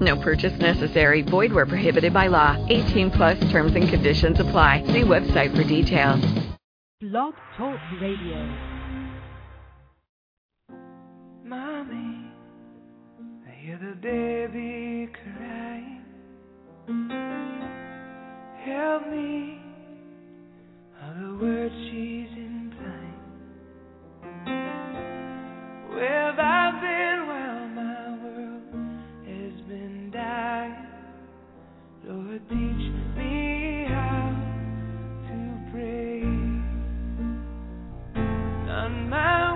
No purchase necessary. Void where prohibited by law. 18 plus terms and conditions apply. See website for details. Blog Talk Radio. Mommy, I hear the baby crying. Help me, all the words she's implying. Where have I been Lord, teach me how to pray. Not my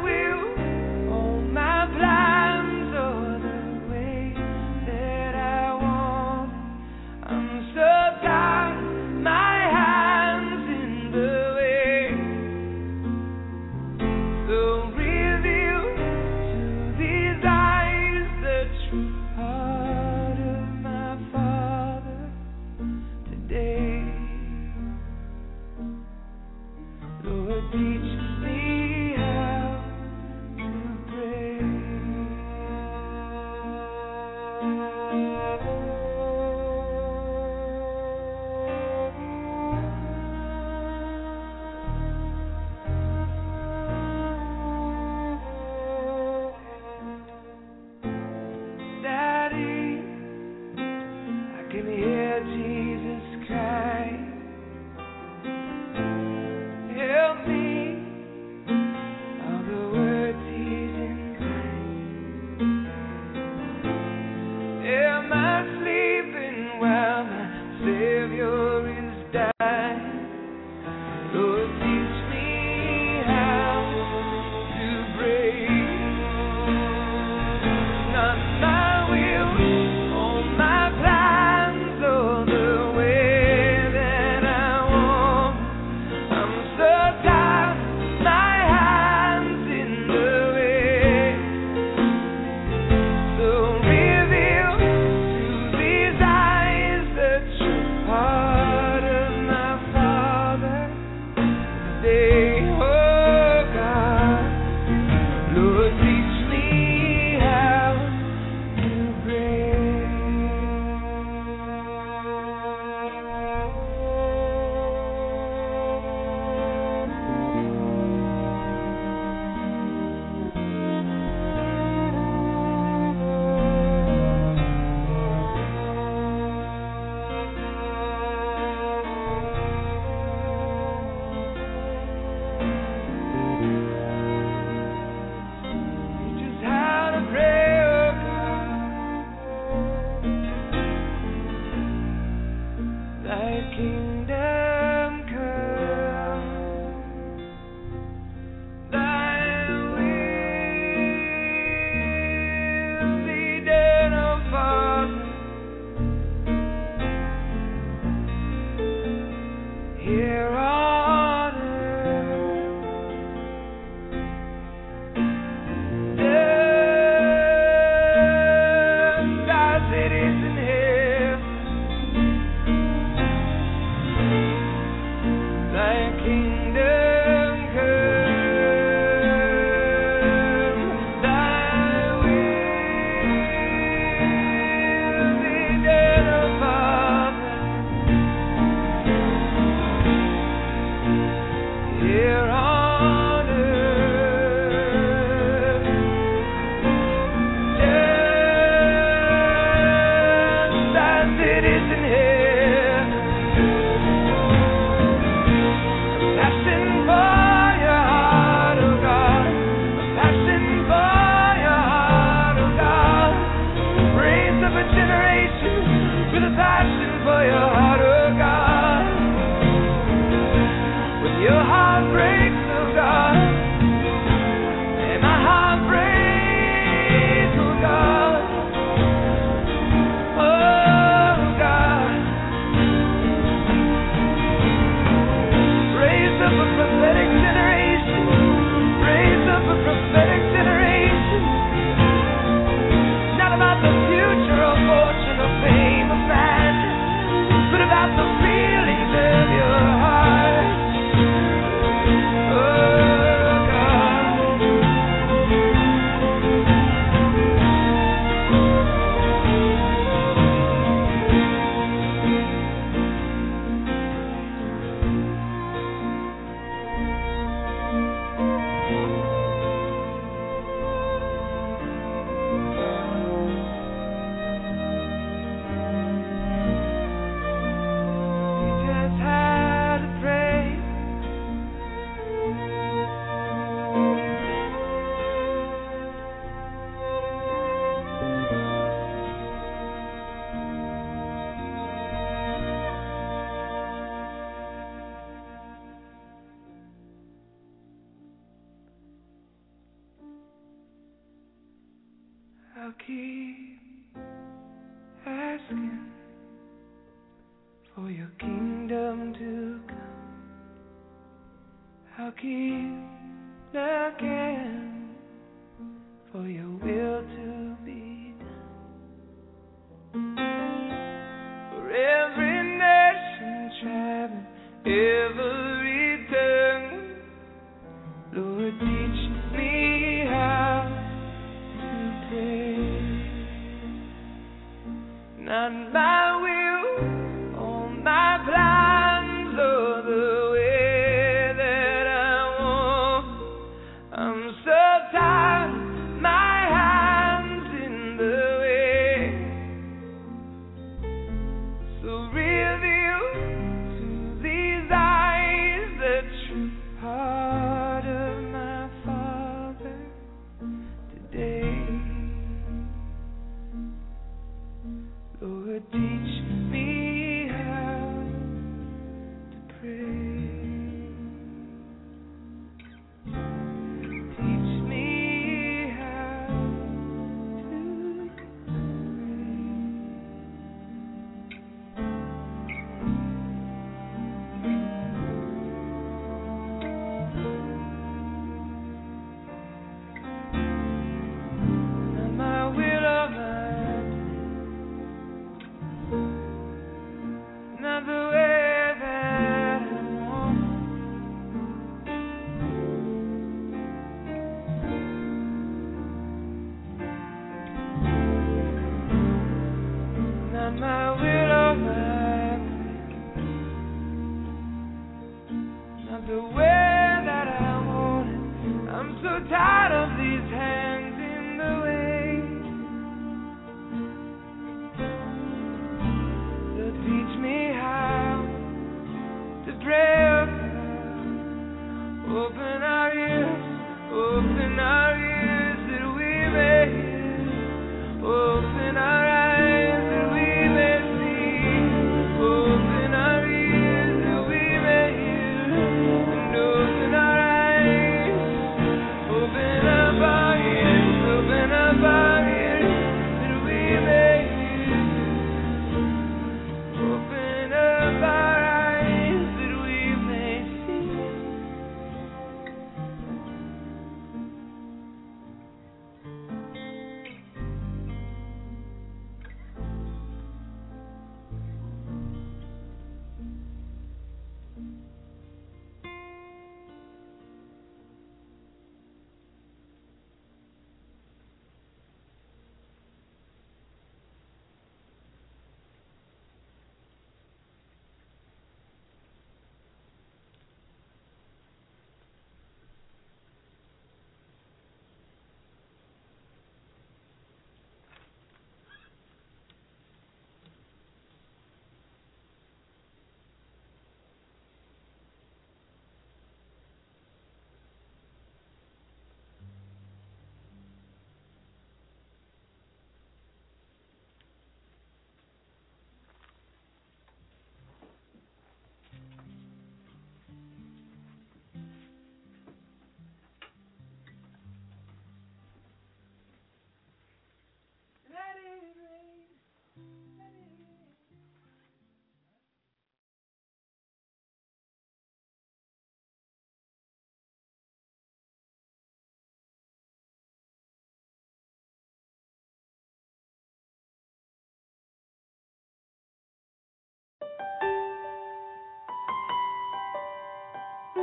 I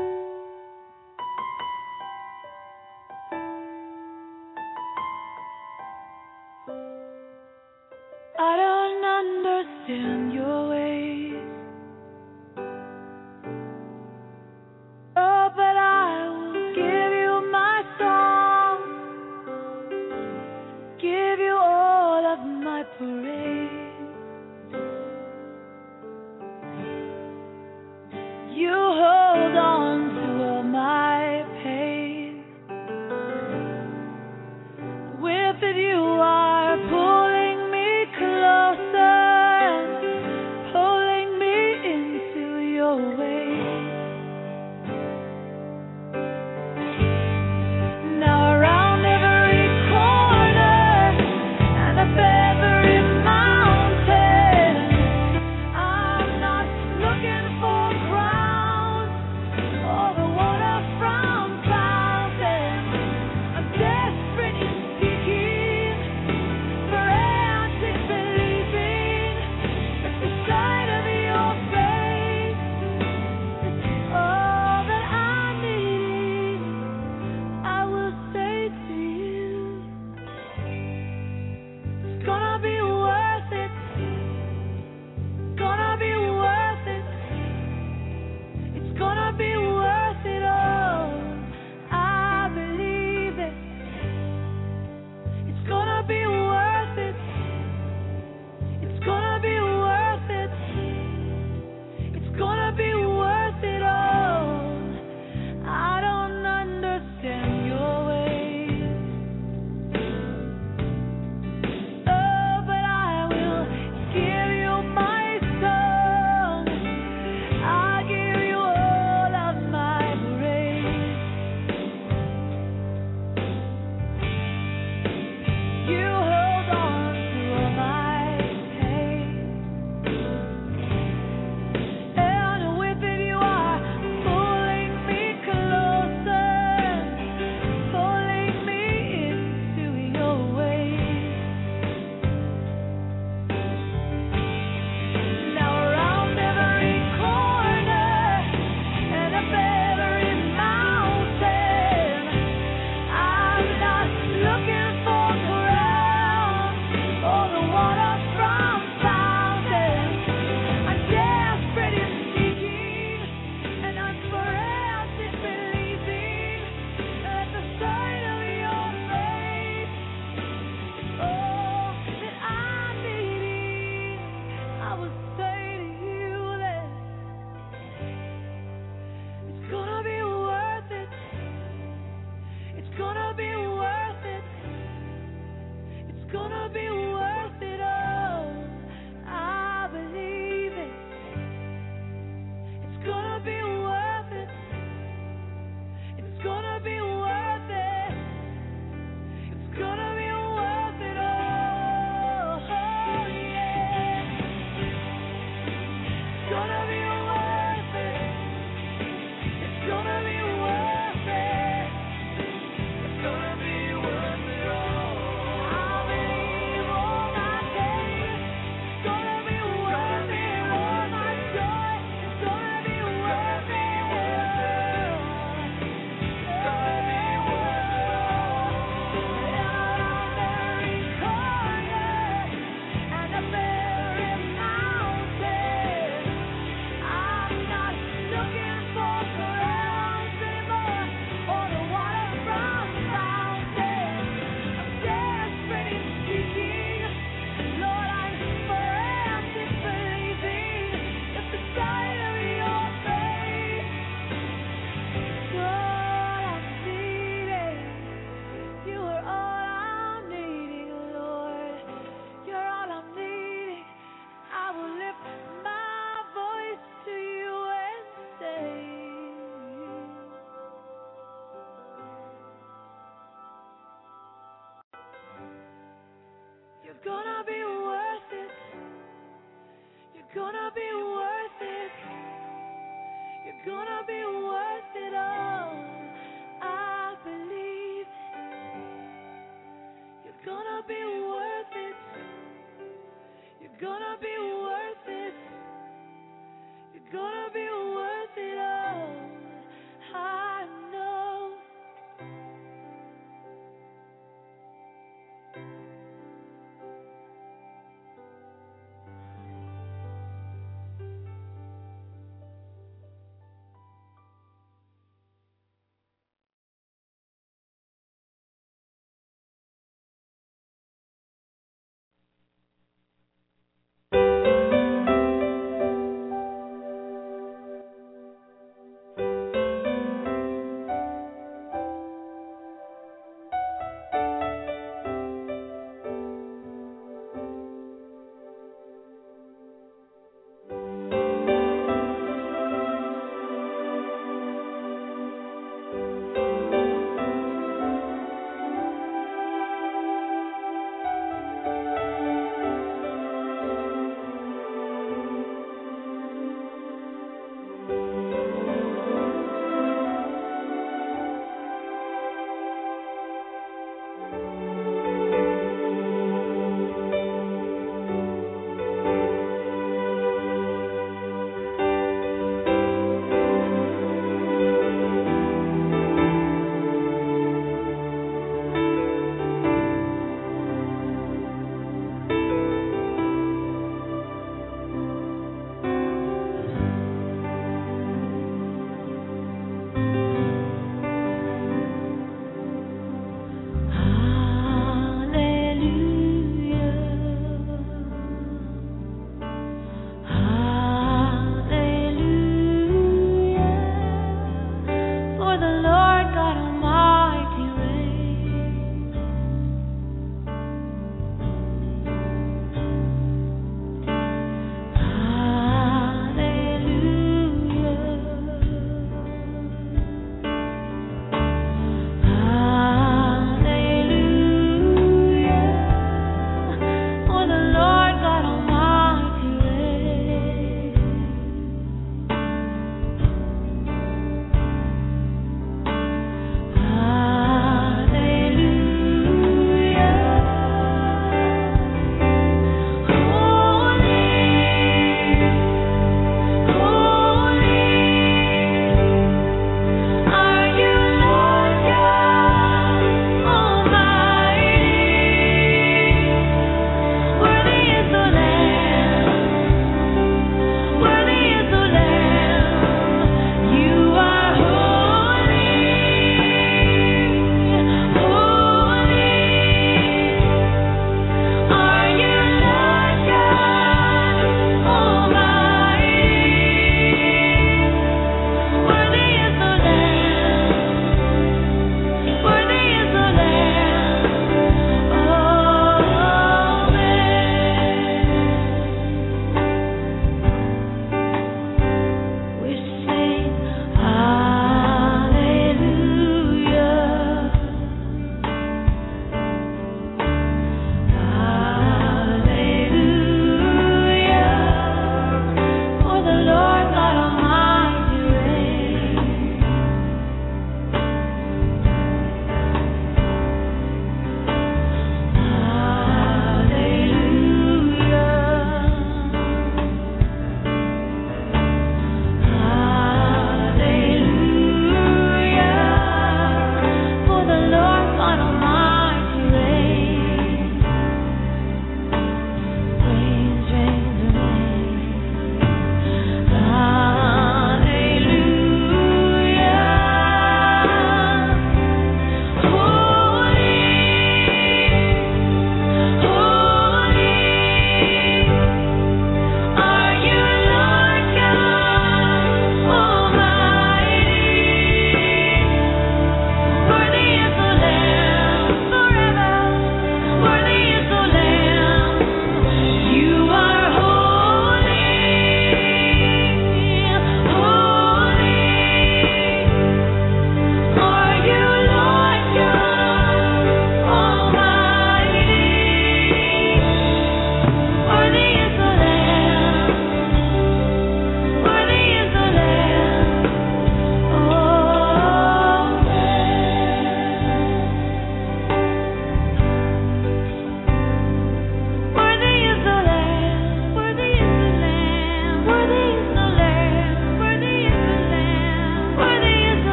don't understand your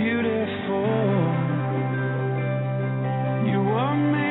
beautiful. You were made.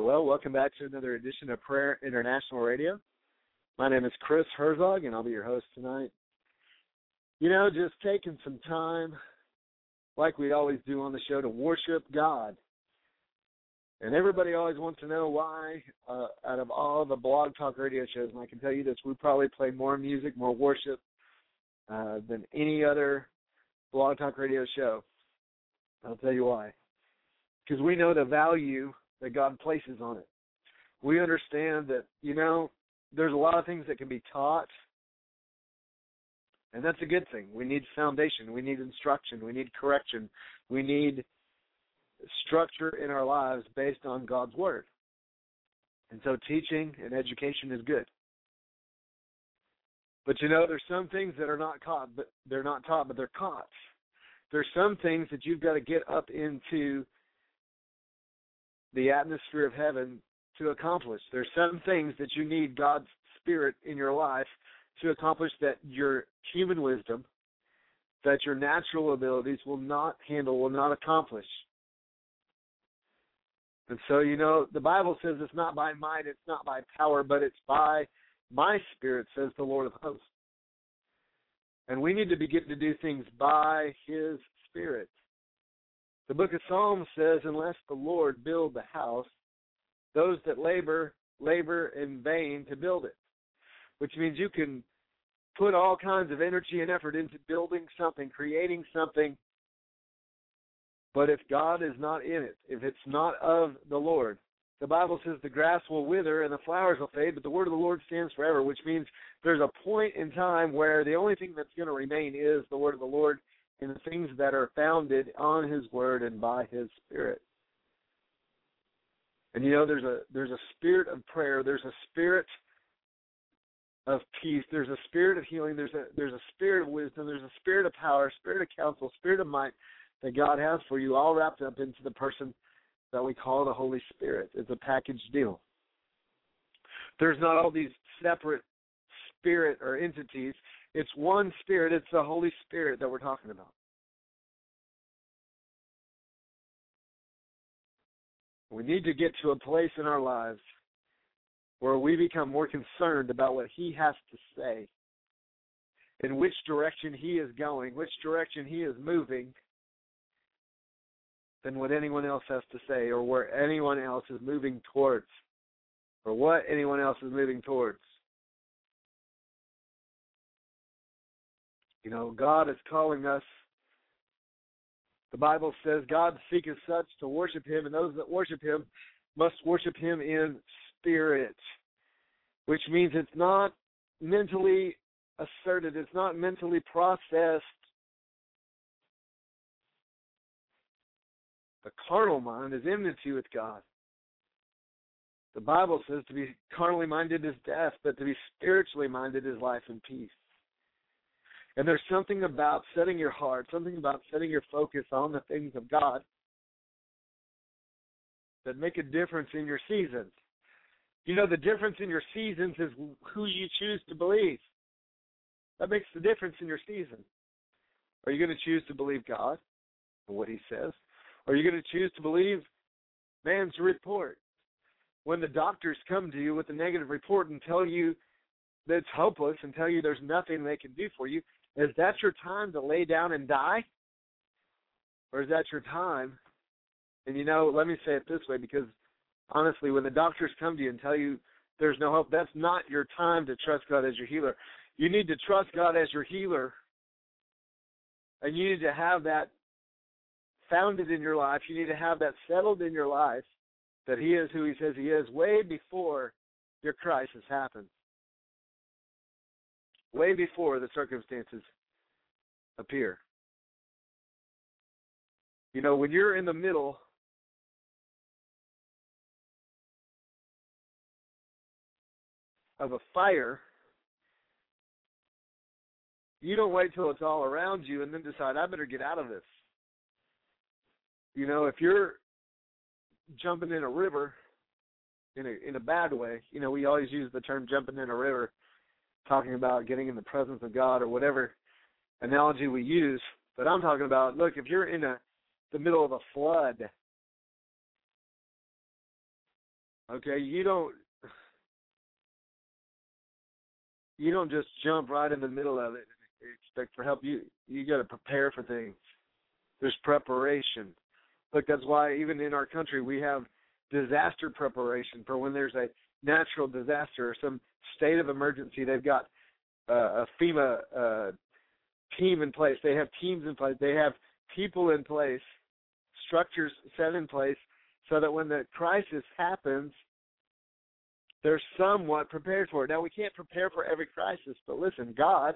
Well, welcome back to another edition of Prayer International Radio. My name is Chris Herzog, and I'll be your host tonight. You know, just taking some time, like we always do on the show, to worship God. And everybody always wants to know why, uh, out of all the blog talk radio shows, and I can tell you this, we probably play more music, more worship uh, than any other blog talk radio show. I'll tell you why. Because we know the value that God places on it. We understand that, you know, there's a lot of things that can be taught, and that's a good thing. We need foundation, we need instruction, we need correction, we need structure in our lives based on God's Word. And so teaching and education is good. But you know, there's some things that are not taught, but they're not taught, but they're caught. There's some things that you've got to get up into the atmosphere of heaven to accomplish. There's some things that you need God's Spirit in your life to accomplish that your human wisdom, that your natural abilities will not handle, will not accomplish. And so, you know, the Bible says it's not by might, it's not by power, but it's by my spirit, says the Lord of hosts. And we need to begin to do things by his spirit. The book of Psalms says, unless the Lord build the house, those that labor, labor in vain to build it. Which means you can put all kinds of energy and effort into building something, creating something, but if God is not in it, if it's not of the Lord, the Bible says the grass will wither and the flowers will fade, but the word of the Lord stands forever, which means there's a point in time where the only thing that's going to remain is the word of the Lord and the things that are founded on his word and by his spirit. And you know there's a there's a spirit of prayer, there's a spirit of peace, there's a spirit of healing, there's a there's a spirit of wisdom, there's a spirit of power, spirit of counsel, spirit of might that God has for you all wrapped up into the person that we call the Holy Spirit. It's a package deal. There's not all these separate spirit or entities. It's one spirit. It's the Holy Spirit that we're talking about. We need to get to a place in our lives where we become more concerned about what He has to say, in which direction He is going, which direction He is moving, than what anyone else has to say or where anyone else is moving towards or what anyone else is moving towards. You know, God is calling us. The Bible says, God seeketh such to worship him, and those that worship him must worship him in spirit, which means it's not mentally asserted, it's not mentally processed. The carnal mind is enmity with God. The Bible says to be carnally minded is death, but to be spiritually minded is life and peace. And there's something about setting your heart, something about setting your focus on the things of God that make a difference in your seasons. You know, the difference in your seasons is who you choose to believe. That makes the difference in your season. Are you going to choose to believe God and what He says? Are you going to choose to believe man's report? When the doctors come to you with a negative report and tell you that it's hopeless and tell you there's nothing they can do for you, is that your time to lay down and die? Or is that your time? And you know, let me say it this way because honestly, when the doctors come to you and tell you there's no hope, that's not your time to trust God as your healer. You need to trust God as your healer. And you need to have that founded in your life. You need to have that settled in your life that He is who He says He is way before your crisis happens way before the circumstances appear. You know, when you're in the middle of a fire, you don't wait till it's all around you and then decide, I better get out of this. You know, if you're jumping in a river in a in a bad way, you know, we always use the term jumping in a river talking about getting in the presence of God or whatever analogy we use. But I'm talking about look, if you're in a the middle of a flood Okay, you don't you don't just jump right in the middle of it and expect for help. You you got to prepare for things. There's preparation. Look, that's why even in our country we have disaster preparation for when there's a natural disaster or some state of emergency. They've got uh, a FEMA uh, team in place. They have teams in place. They have people in place, structures set in place, so that when the crisis happens, they're somewhat prepared for it. Now we can't prepare for every crisis, but listen, God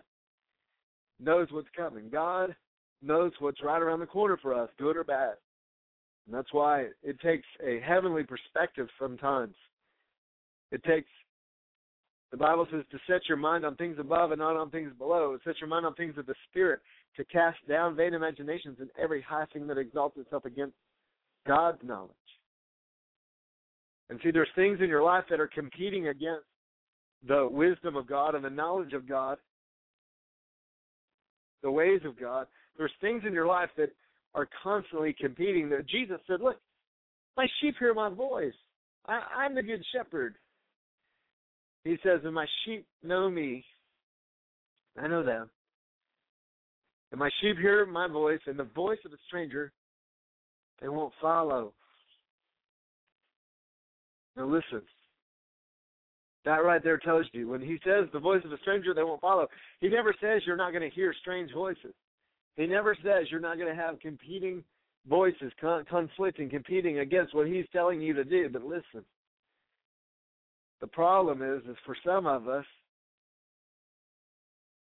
knows what's coming. God knows what's right around the corner for us, good or bad. And that's why it takes a heavenly perspective sometimes. It takes the Bible says to set your mind on things above and not on things below. Set your mind on things of the Spirit, to cast down vain imaginations and every high thing that exalts itself against God's knowledge. And see, there's things in your life that are competing against the wisdom of God and the knowledge of God, the ways of God. There's things in your life that are constantly competing. That Jesus said, "Look, my sheep hear my voice. I, I'm the good shepherd." He says, "And my sheep know me. I know them. And my sheep hear my voice, and the voice of a stranger they won't follow." Now listen. That right there tells you when he says the voice of a stranger they won't follow, he never says you're not going to hear strange voices. He never says you're not going to have competing voices, con- conflicting, competing against what he's telling you to do. But listen, the problem is, is for some of us,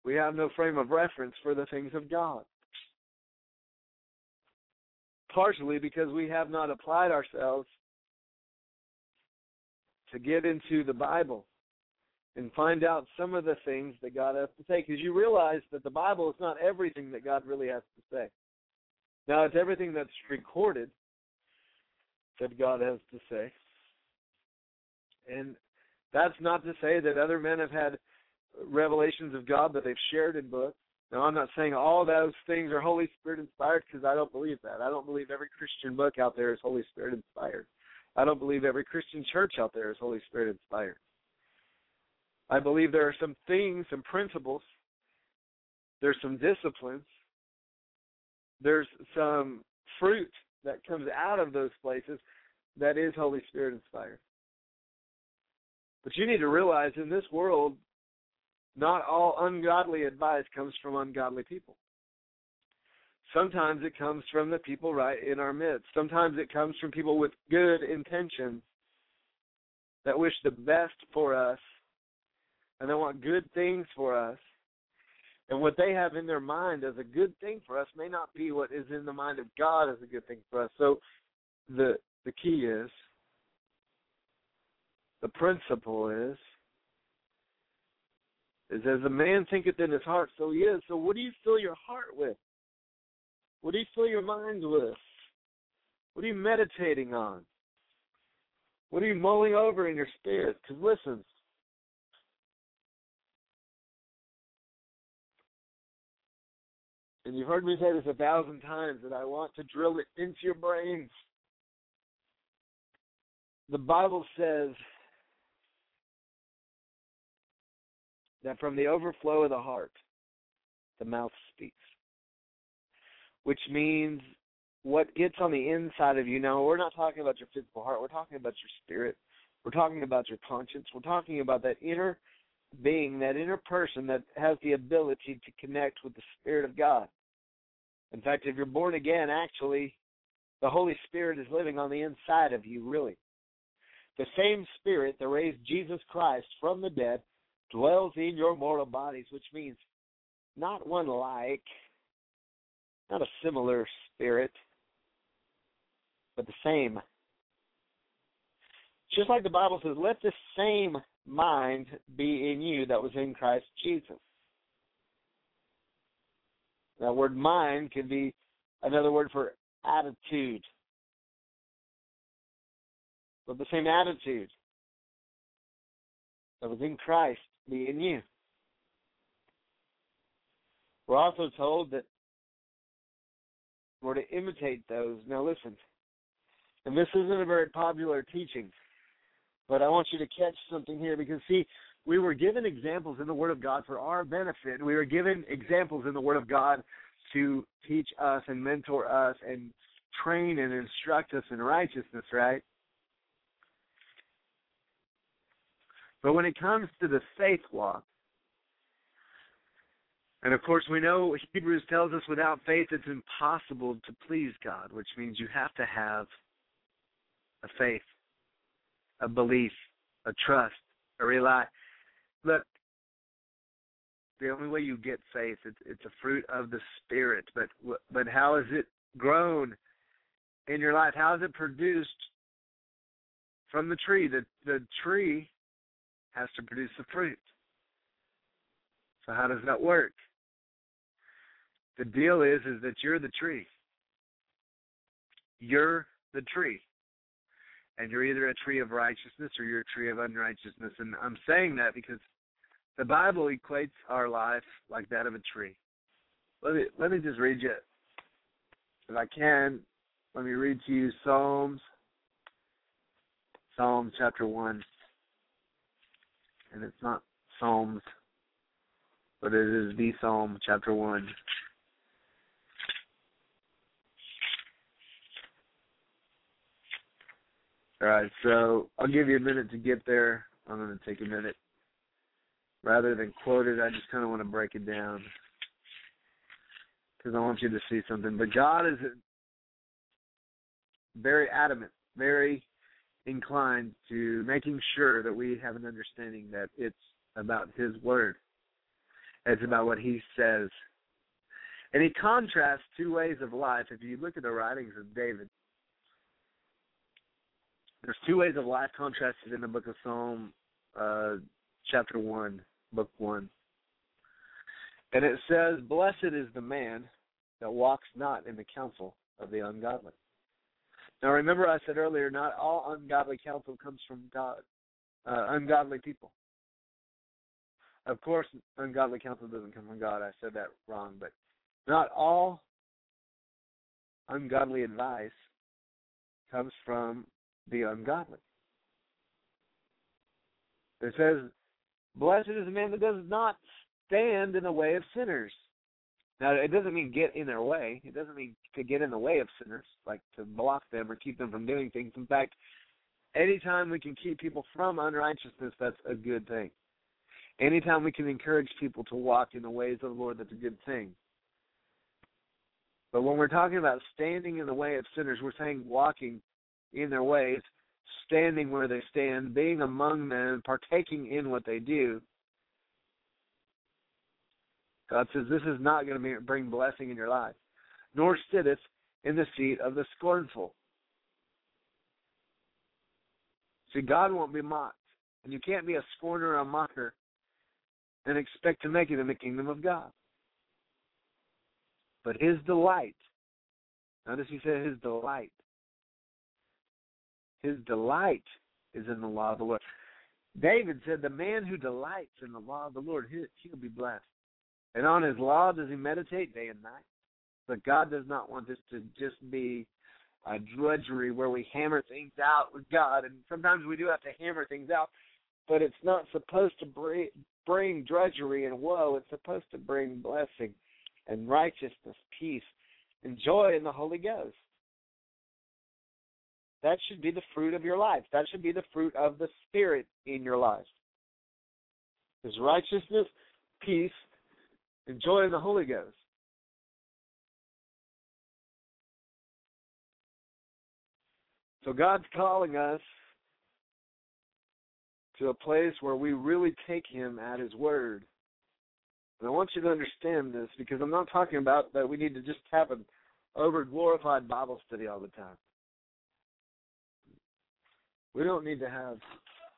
we have no frame of reference for the things of God. Partially because we have not applied ourselves to get into the Bible and find out some of the things that God has to say. Because you realize that the Bible is not everything that God really has to say. Now, it's everything that's recorded that God has to say. And that's not to say that other men have had revelations of God that they've shared in books. Now, I'm not saying all those things are Holy Spirit inspired because I don't believe that. I don't believe every Christian book out there is Holy Spirit inspired. I don't believe every Christian church out there is Holy Spirit inspired. I believe there are some things, some principles, there's some disciplines, there's some fruit that comes out of those places that is Holy Spirit inspired. But you need to realize in this world, not all ungodly advice comes from ungodly people. Sometimes it comes from the people right in our midst. Sometimes it comes from people with good intentions that wish the best for us and they want good things for us. And what they have in their mind as a good thing for us may not be what is in the mind of God as a good thing for us. So the the key is the principle is is as a man thinketh in his heart, so he is. So what do you fill your heart with? What do you fill your mind with? What are you meditating on? What are you mulling over in your spirit? Because listen, and you've heard me say this a thousand times, that I want to drill it into your brains. The Bible says that from the overflow of the heart, the mouth speaks which means what gets on the inside of you. Now, we're not talking about your physical heart, we're talking about your spirit. We're talking about your conscience. We're talking about that inner being, that inner person that has the ability to connect with the Spirit of God. In fact, if you're born again, actually, the Holy Spirit is living on the inside of you, really. The same Spirit that raised Jesus Christ from the dead dwells in your mortal bodies, which means not one like, not a similar spirit, but the same. Just like the Bible says, let the same mind be in you that was in Christ Jesus. That word mind can be another word for attitude. But the same attitude that was in Christ be in you. We're also told that we're to imitate those. Now listen, and this isn't a very popular teaching, But I want you to catch something here because, see, we were given examples in the Word of God for our benefit. We were given examples in the Word of God to teach us and mentor us and train and instruct us in righteousness, right? But when it comes to the faith walk, and of course, we know Hebrews tells us without faith it's impossible to please God, which means you have to have a faith, a belief, a trust, a rely. Look, the only way you get faith it's it's a fruit of the spirit. But but how is it grown in your life? How is it produced from the tree? The the tree has to produce the fruit. So how does that work? The deal is is that you're the tree. You're the tree. And you're either a tree of righteousness or you're a tree of unrighteousness. And I'm saying that because the Bible equates our life like that of a tree. Let me let me just read you if I can, let me read to you Psalms Psalm chapter one. And it's not Psalms, but it is the Psalm chapter one. All right, so I'll give you a minute to get there. I'm going to take a minute. Rather than quote it, I just kind of want to break it down because I want you to see something. But God is very adamant, very inclined to making sure that we have an understanding that it's about His Word. It's about what He says. And He contrasts two ways of life. If you look at the writings of David, there's two ways of life contrasted in the book of Psalm, uh, chapter 1, book 1. And it says, Blessed is the man that walks not in the counsel of the ungodly. Now remember I said earlier, not all ungodly counsel comes from God, uh, ungodly people. Of course, ungodly counsel doesn't come from God. I said that wrong, but not all ungodly advice comes from the ungodly. It says, Blessed is the man that does not stand in the way of sinners. Now, it doesn't mean get in their way. It doesn't mean to get in the way of sinners, like to block them or keep them from doing things. In fact, anytime we can keep people from unrighteousness, that's a good thing. Anytime we can encourage people to walk in the ways of the Lord, that's a good thing. But when we're talking about standing in the way of sinners, we're saying walking in their ways, standing where they stand, being among them, partaking in what they do. God says this is not going to bring blessing in your life, nor sitteth in the seat of the scornful. See, God won't be mocked, and you can't be a scorner or a mocker and expect to make it in the kingdom of God. But His delight, notice He said His delight his delight is in the law of the Lord. David said, The man who delights in the law of the Lord, he, he'll be blessed. And on his law does he meditate day and night. But God does not want this to just be a drudgery where we hammer things out with God. And sometimes we do have to hammer things out, but it's not supposed to bring, drudgery and woe. It's supposed to bring blessing and righteousness, peace, and joy in the Holy Ghost. That should be the fruit of your life. That should be the fruit of the Spirit in your life. Is righteousness, peace, and joy in the Holy Ghost. So God's calling us to a place where we really take Him at His word. And I want you to understand this because I'm not talking about that we need to just have an over glorified Bible study all the time. We don't need to have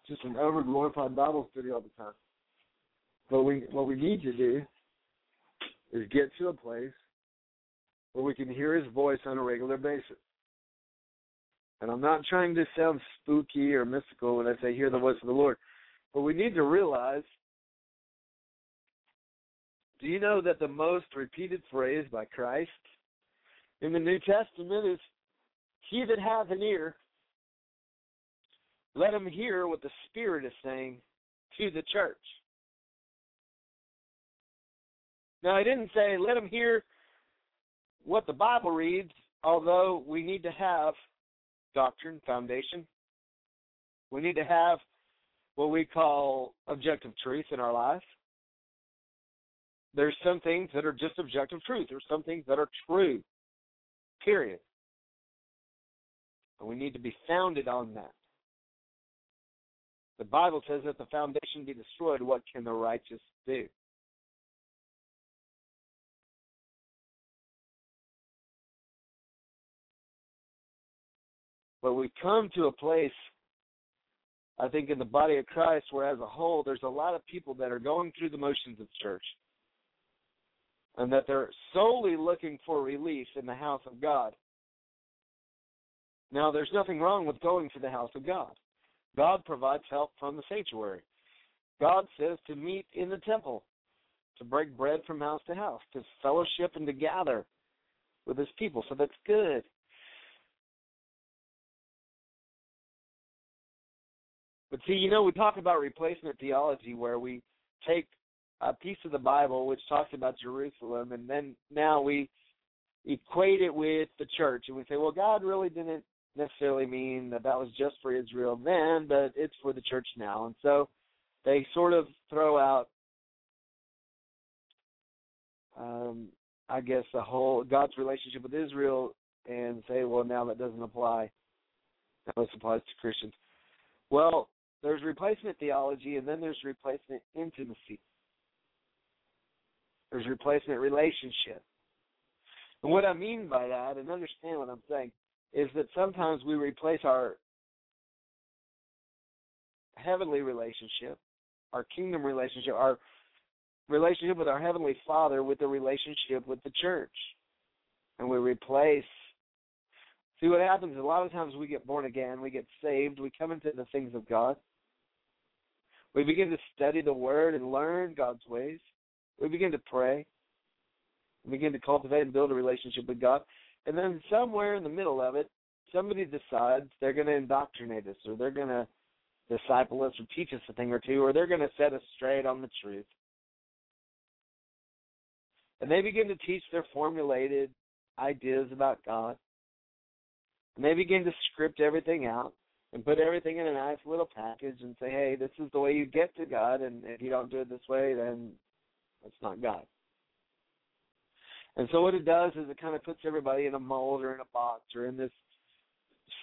just an over glorified Bible study all the time. But we what we need to do is get to a place where we can hear his voice on a regular basis. And I'm not trying to sound spooky or mystical when I say hear the voice of the Lord. But we need to realize do you know that the most repeated phrase by Christ in the New Testament is He that hath an ear, Let him hear what the Spirit is saying to the church. Now, I didn't say let him hear what the Bible reads, although we need to have doctrine, foundation. We need to have what we call objective truth in our life. There's some things that are just objective truth. There's some things that are true. Period. And we need to be founded on that. The Bible says that the foundation be destroyed, what can the righteous do? But we come to a place, I think, in the body of Christ where, as a whole, there's a lot of people that are going through the motions of church and that they're solely looking for relief in the house of God. Now, there's nothing wrong with going to the house of God. God provides help from the sanctuary. God says to meet in the temple, to break bread from house to house, to fellowship and to gather with his people. So that's good. But see, you know, we talk about replacement theology where we take a piece of the Bible which talks about Jerusalem and then now we equate it with the church and we say, well, God really didn't necessarily mean that that was just for Israel then, but it's for the church now. And so they sort of throw out, um, I guess, the whole God's relationship with Israel and say, well, now that doesn't apply. Now this applies to Christians. Well, there's replacement theology, and then there's replacement intimacy. There's replacement relationship. And what I mean by that, and understand what I'm saying, is that sometimes we replace our heavenly relationship, our kingdom relationship, our relationship with our heavenly Father with the relationship with the church. And we replace See what happens a lot of times we get born again, we get saved, we come into the things of God. We begin to study the Word and learn God's ways. We begin to pray. We begin to cultivate and build a relationship with God. And then somewhere in the middle of it, somebody decides they're going to indoctrinate us or they're going to disciple us or teach us a thing or two or they're going to set us straight on the truth. And they begin to teach their formulated ideas about God. And they begin to script everything out and put everything in a nice little package and say, hey, this is the way you get to God, and if you don't do it this way, then it's not God. And so what it does is it kind of puts everybody in a mold or in a box or in this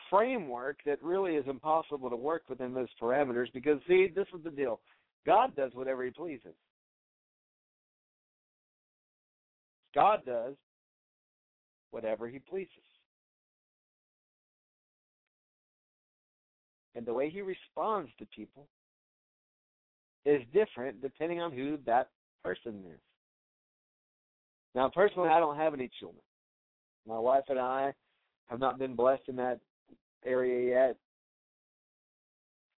framework that really is impossible to work within those parameters because see, this is the deal. God does whatever he pleases. God does whatever he pleases. And the way he responds to people is different depending on who that person is. Now, personally, I don't have any children. My wife and I have not been blessed in that area yet.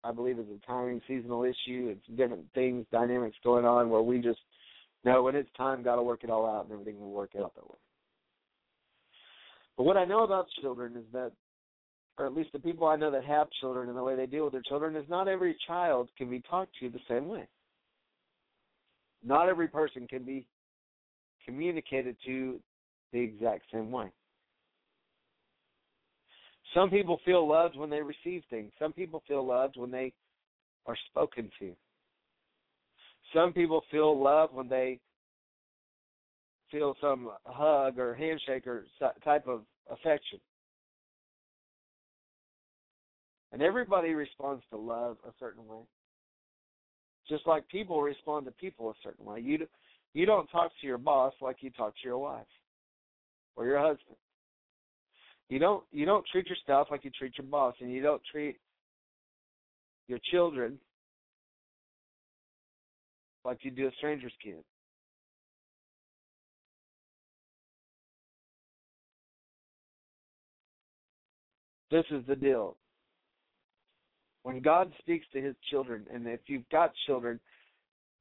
I believe it's a timing seasonal issue. It's different things, dynamics going on where we just know when it's time, got to work it all out, and everything will work out that way. But what I know about children is that, or at least the people I know that have children and the way they deal with their children, is not every child can be talked to the same way. Not every person can be communicated to the exact same way. Some people feel loved when they receive things. Some people feel loved when they are spoken to. Some people feel love when they feel some hug or handshake or type of affection. And everybody responds to love a certain way. Just like people respond to people a certain way. You you don't talk to your boss like you talk to your wife or your husband. You don't you don't treat your like you treat your boss, and you don't treat your children like you do a stranger's kid. This is the deal. When God speaks to his children, and if you've got children,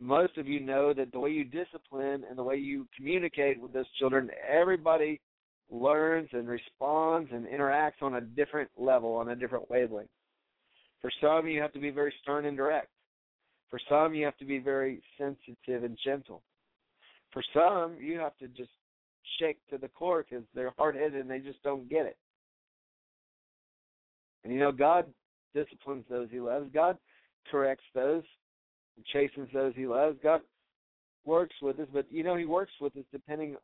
most of you know that the way you discipline and the way you communicate with those children, everybody learns and responds and interacts on a different level, on a different wavelength. For some, you have to be very stern and direct. For some, you have to be very sensitive and gentle. For some, you have to just shake to the core because they're hard headed and they just don't get it. And you know, God disciplines those he loves. God corrects those, chastens those he loves. God works with us, but you know, he works with us depending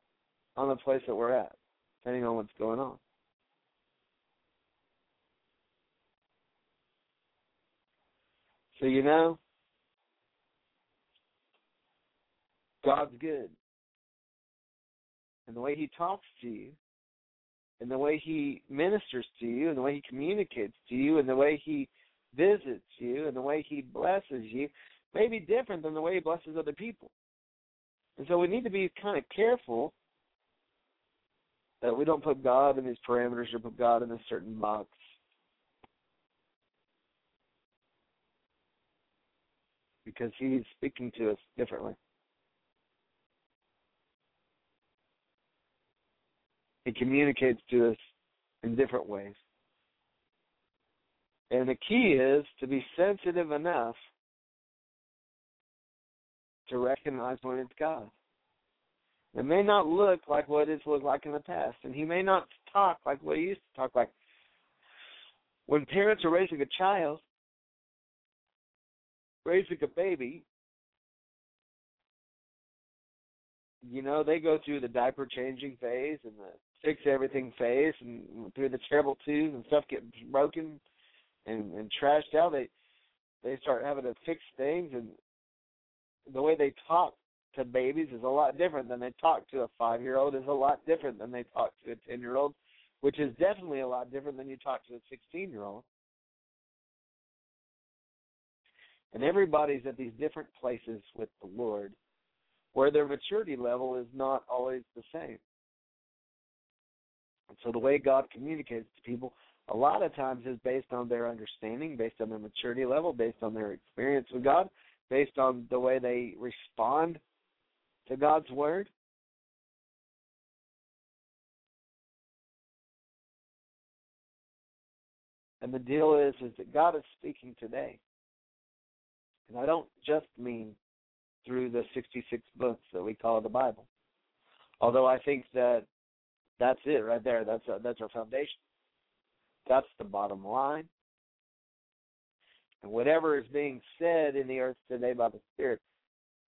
on the place that we're at, depending on what's going on. So you know, God's good. And the way he talks to you, and the way he ministers to you, and the way he communicates to you, and the way he visits you, and the way he blesses you may be different than the way he blesses other people. And so we need to be kind of careful that we don't put God in these parameters or put God in a certain box. Because he's speaking to us differently. He communicates to us in different ways. And the key is to be sensitive enough to recognize when it's God. It may not look like what it's looked like in the past, and he may not talk like what he used to talk like. When parents are raising a child, raising a baby, you know, they go through the diaper changing phase and the fix everything phase and through the terrible twos and stuff get broken and, and trashed out. They they start having to fix things and the way they talk to babies is a lot different than they talk to a five year old is a lot different than they talk to a ten year old, which is definitely a lot different than you talk to a sixteen year old. And everybody's at these different places with the Lord where their maturity level is not always the same. And so the way God communicates to people a lot of times is based on their understanding, based on their maturity level, based on their experience with God, based on the way they respond to God's word. And the deal is is that God is speaking today. And I don't just mean through the 66 books that we call the Bible. Although I think that that's it right there. That's a, that's our foundation. That's the bottom line. And whatever is being said in the earth today by the Spirit,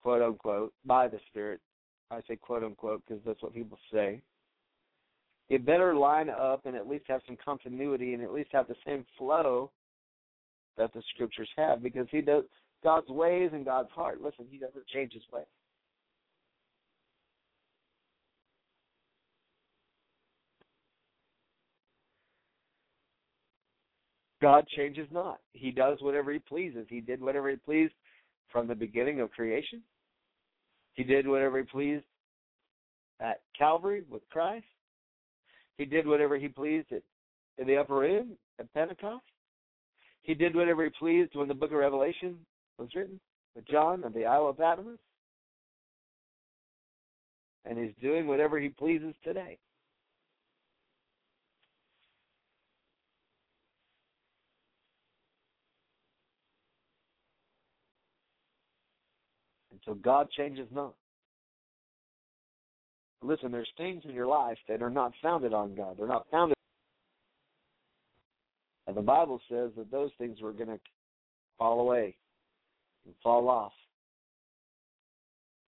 quote unquote, by the Spirit, I say quote unquote because that's what people say. It better line up and at least have some continuity and at least have the same flow that the scriptures have because he does God's ways and God's heart. Listen, he doesn't change his ways. God changes not. He does whatever he pleases. He did whatever he pleased from the beginning of creation. He did whatever he pleased at Calvary with Christ. He did whatever he pleased at, in the upper room at Pentecost. He did whatever he pleased when the book of Revelation was written with John of the Isle of Patmos. And he's doing whatever he pleases today. So God changes not. Listen, there's things in your life that are not founded on God. They're not founded. And the Bible says that those things were going to fall away and fall off.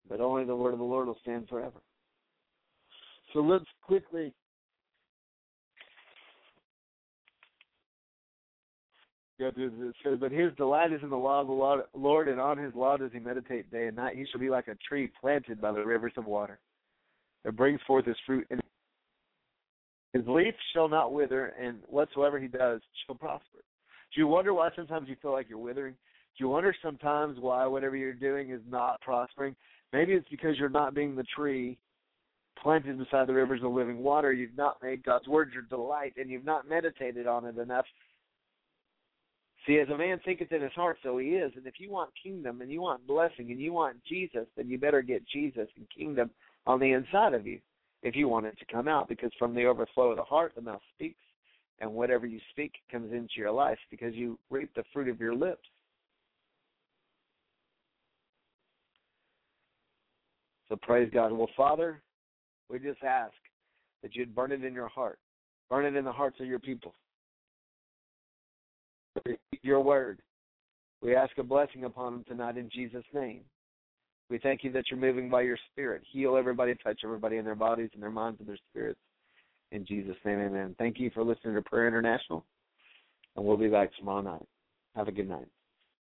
But only the word of the Lord will stand forever. So let's quickly It says, But his delight is in the law of the Lord, and on his law does he meditate day and night. He shall be like a tree planted by the rivers of water that brings forth his fruit. And his leaf shall not wither, and whatsoever he does shall prosper. Do you wonder why sometimes you feel like you're withering? Do you wonder sometimes why whatever you're doing is not prospering? Maybe it's because you're not being the tree planted beside the rivers of living water. You've not made God's word your delight, and you've not meditated on it enough. See, as a man thinketh in his heart, so he is. And if you want kingdom and you want blessing and you want Jesus, then you better get Jesus and kingdom on the inside of you if you want it to come out, because from the overflow of the heart, the mouth speaks. and whatever you speak comes into your life because you reap the fruit of your lips. So praise God. Well, Father, we just ask that you'd burn it in your heart, burn it in the hearts of your people. Your word. We ask a blessing upon them tonight in Jesus' name. We thank you that you're moving by your spirit. Heal everybody, touch everybody in their bodies and their minds and their spirits. In Jesus' name, amen. Thank you for listening to Prayer International, and we'll be back tomorrow night. Have a good night.